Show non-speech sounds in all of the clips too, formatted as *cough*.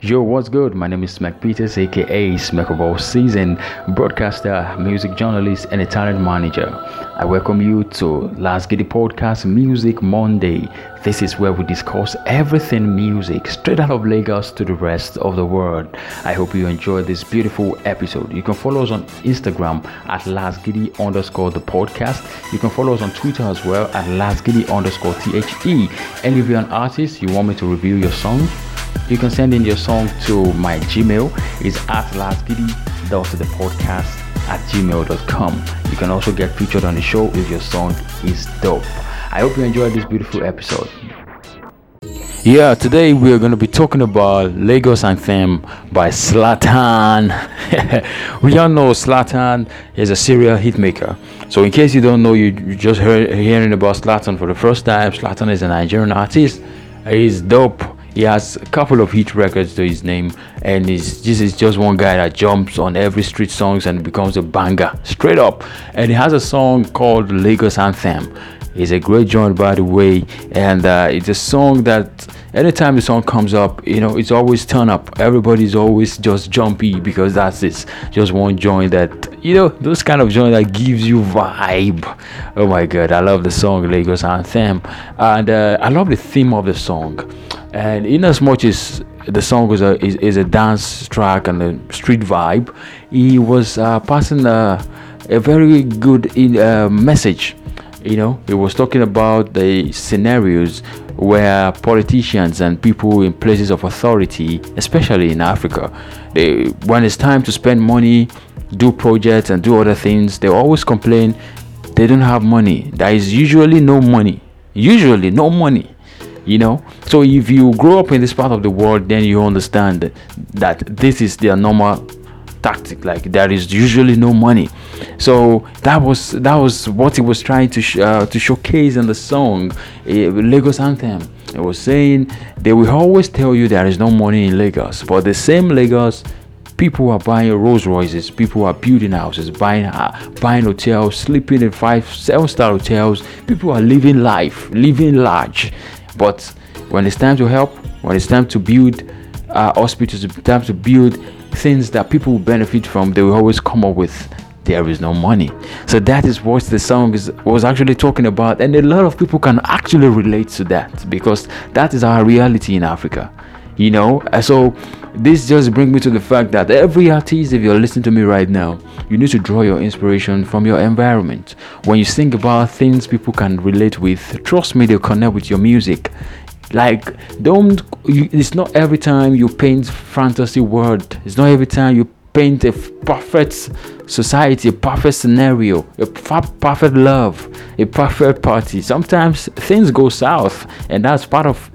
Yo, what's good? My name is Smack Peters, aka Smack of All Season, broadcaster, music journalist, and a talent manager. I welcome you to Last Giddy Podcast Music Monday. This is where we discuss everything music, straight out of Lagos to the rest of the world. I hope you enjoy this beautiful episode. You can follow us on Instagram at Last Giddy underscore the podcast. You can follow us on Twitter as well at Last Giddy underscore THE. And if you're an artist, you want me to review your song, you can send in your song to my Gmail. It's at lastgiddy.thepodcast at gmail.com. You can also get featured on the show if your song is dope. I hope you enjoyed this beautiful episode. Yeah, today we are going to be talking about Lagos Anthem by Slatan. *laughs* we all know Slatan is a serial hitmaker. So, in case you don't know, you just heard hearing about Slatan for the first time. Slatan is a Nigerian artist. He's dope he has a couple of hit records to his name, and this is just one guy that jumps on every street songs and becomes a banger straight up. And he has a song called Lagos Anthem. It's a great joint, by the way, and uh, it's a song that anytime the song comes up, you know, it's always turn up. Everybody's always just jumpy because that's it. Just one joint that, you know, those kind of joint that gives you vibe. Oh my god, I love the song Lagos Anthem, and uh, I love the theme of the song and in as much as the song was a is, is a dance track and a street vibe he was uh, passing a, a very good in, uh, message. You know he was talking about the scenarios where politicians and people in places of authority especially in africa they when it's time to spend money do projects and do other things they always complain they don't have money. There is usually no money. Usually no money you know so if you grow up in this part of the world then you understand that this is their normal tactic like there is usually no money so that was that was what he was trying to sh- uh, to showcase in the song uh, lagos anthem it was saying they will always tell you there is no money in lagos but the same lagos people are buying Rolls Royces, people are building houses, buying uh, buying hotels, sleeping in five, seven star hotels. People are living life, living large. But when it's time to help, when it's time to build uh, hospitals, time to build things that people will benefit from, they will always come up with there is no money. So that is what the song is, was actually talking about, and a lot of people can actually relate to that because that is our reality in Africa. You know, so this just brings me to the fact that every artist, if you're listening to me right now, you need to draw your inspiration from your environment. When you think about things people can relate with, trust me, they'll connect with your music. Like, don't, you, it's not every time you paint fantasy world, it's not every time you paint a perfect society, a perfect scenario, a perfect love, a perfect party. Sometimes things go south, and that's part of,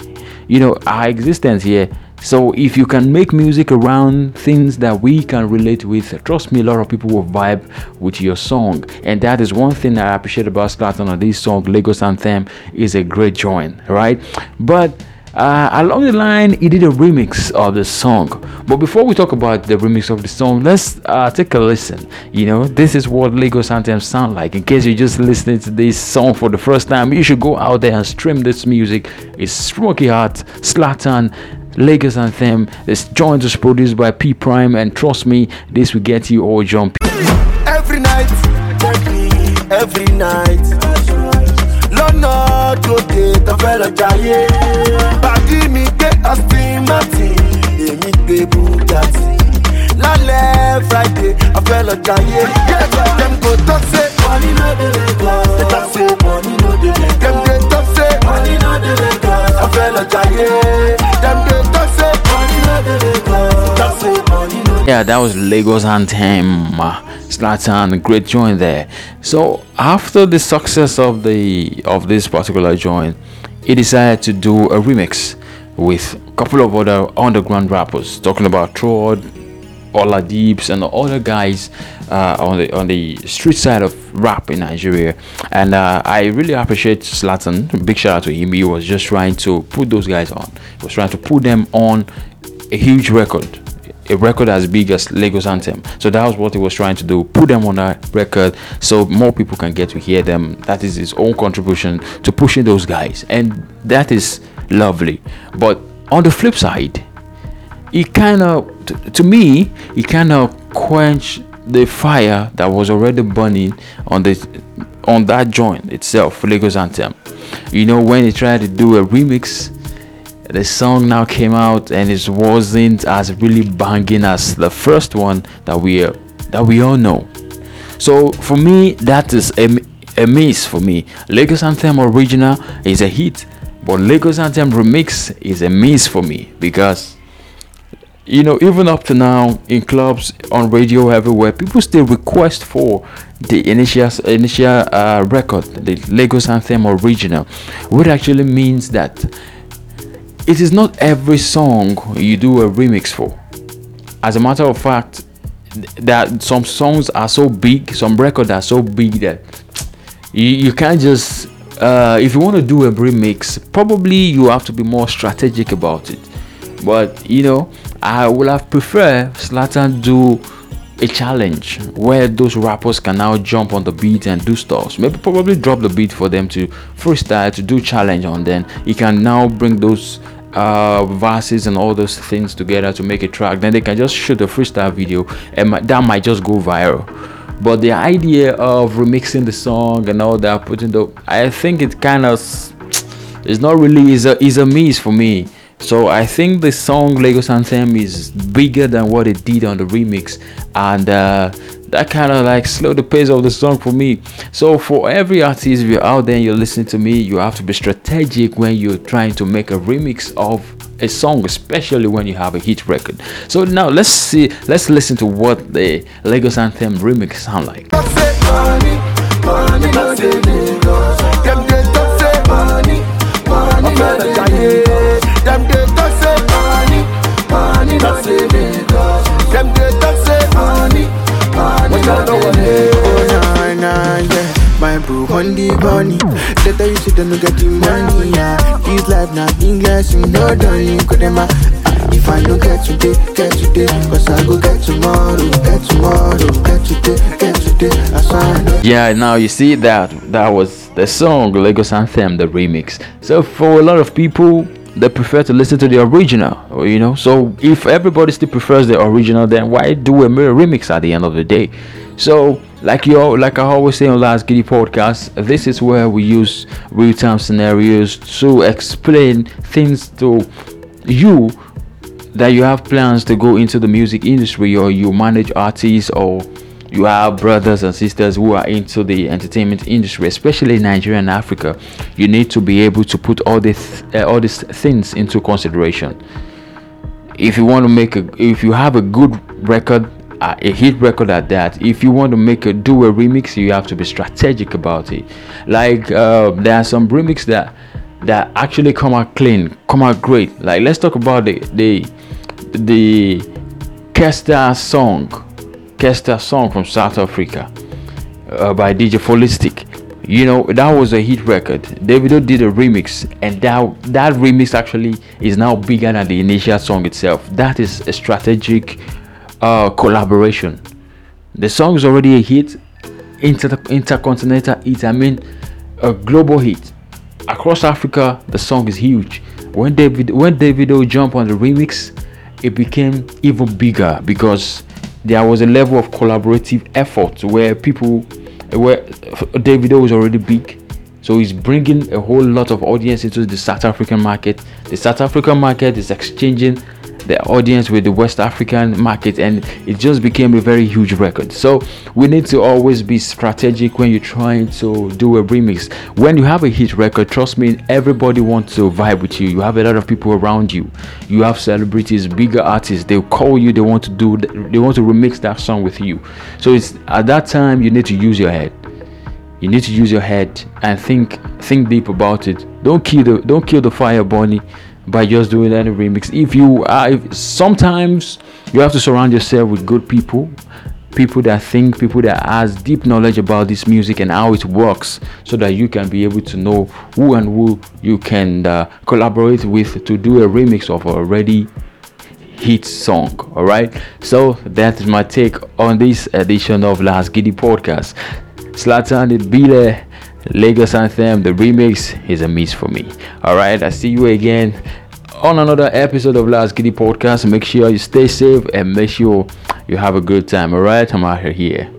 you know, our existence here so if you can make music around things that we can relate with, trust me, a lot of people will vibe with your song. And that is one thing that I appreciate about Slatan on this song, Lagos Anthem, is a great joint, right? But uh, along the line, he did a remix of the song. But before we talk about the remix of the song, let's uh, take a listen. You know, this is what Lagos Anthem sound like. In case you're just listening to this song for the first time, you should go out there and stream this music. It's Smoky Heart, Slatan, Lagos Anthem. This joint was produced by P Prime, and trust me, this will get you all jumping. Every night, every night. tó jayé. Friday, a jayé. Go talk Yeah, that was Lagos Anthem. Slatan, great joint there. So after the success of the of this particular joint, he decided to do a remix with a couple of other underground rappers, talking about Trod, Ola Deeps, and the other guys uh, on the on the street side of rap in Nigeria. And uh, I really appreciate Slatan. Big shout out to him. He was just trying to put those guys on. He was trying to put them on a huge record a record as big as Lagos Anthem. So that was what he was trying to do. Put them on a record so more people can get to hear them. That is his own contribution to pushing those guys. And that is lovely. But on the flip side, it kind of to, me it kind of quench the fire that was already burning on the on that joint itself lagos anthem you know when he tried to do a remix the song now came out and it wasn't as really banging as the first one that we that we all know. So for me that is a, a miss for me. Lagos anthem original is a hit but lagos anthem remix is a miss for me because you know even up to now in clubs on radio everywhere people still request for the initial initial uh, record the lagos anthem original which actually means that it is not every song you do a remix for as a matter of fact that some songs are so big some records are so big that you, you can't just uh, if you want to do a remix probably you have to be more strategic about it but you know I would have preferred Slatan do a challenge where those rappers can now jump on the beat and do stuff. Maybe probably drop the beat for them to freestyle to do challenge on. Then he can now bring those uh, verses and all those things together to make a track. Then they can just shoot a freestyle video and that might just go viral. But the idea of remixing the song and all that, putting the, I think it kind of is not really is a is a miss for me. So I think the song Lagos Anthem is bigger than what it did on the remix, and uh, that kind of like slowed the pace of the song for me. So for every artist, if you're out there and you're listening to me, you have to be strategic when you're trying to make a remix of a song, especially when you have a hit record. So now let's see, let's listen to what the Lagos Anthem remix sound like. Say money, money On the bunny. Tell you say they no get the money, yeah. This life not English, you know, don't you could them ah, ah. if I don't get today, get today, cause I go get tomorrow, get tomorrow, get today, get I. Yeah, now you see that that was the song Lagos Anthem, the remix. So for a lot of people, they prefer to listen to the original, you know. So if everybody still prefers the original, then why do a remix at the end of the day? So like you like I always say on Last Giddy podcast, this is where we use real-time scenarios to explain things to you that you have plans to go into the music industry or you manage artists or you have brothers and sisters who are into the entertainment industry, especially in Nigeria and Africa, you need to be able to put all these uh, all these things into consideration. If you want to make a, if you have a good record, uh, a hit record at that, if you want to make a do a remix, you have to be strategic about it. Like uh, there are some remixes that that actually come out clean, come out great. Like let's talk about the the the Ke Star song Ke Star song from South Africa uh, by DJ Focalistic. You know that was a hit record. Davido did a remix, and that that remix actually is now bigger than the initial song itself. That is a strategic uh, collaboration. The song is already a hit, inter- intercontinental hit. I mean, a global hit across Africa. The song is huge. When David when Davido jumped on the remix, it became even bigger because there was a level of collaborative effort where people where Davido was already big. So he's bringing a whole lot of audience into the South African market. The South African market is exchanging the audience with the West African market and it just became a very huge record. So we need to always be strategic when you're trying to do a remix. When you have a hit record, trust me, everybody wants to vibe with you. You have a lot of people around you. You have celebrities, bigger artists, they'll call you, they want to do they want to remix that song with you. So it's at that time you need to use your head you need to use your head and think think deep about it don't kill the don't kill the fire bunny by just doing any remix. If you are if sometimes you have to surround yourself with good people people that think people that has deep knowledge about this music and how it works so that you can be able to know who and who you can uh, collaborate with to do a remix of already hit song all right so that is my take on this edition of last giddy podcast. Slatan it be there Lagos Anthem, the remix is a miss for me. Alright, I see you again on another episode of Last Giddy Podcast. Make sure you stay safe and make sure you have a good time. All right, I'm out here.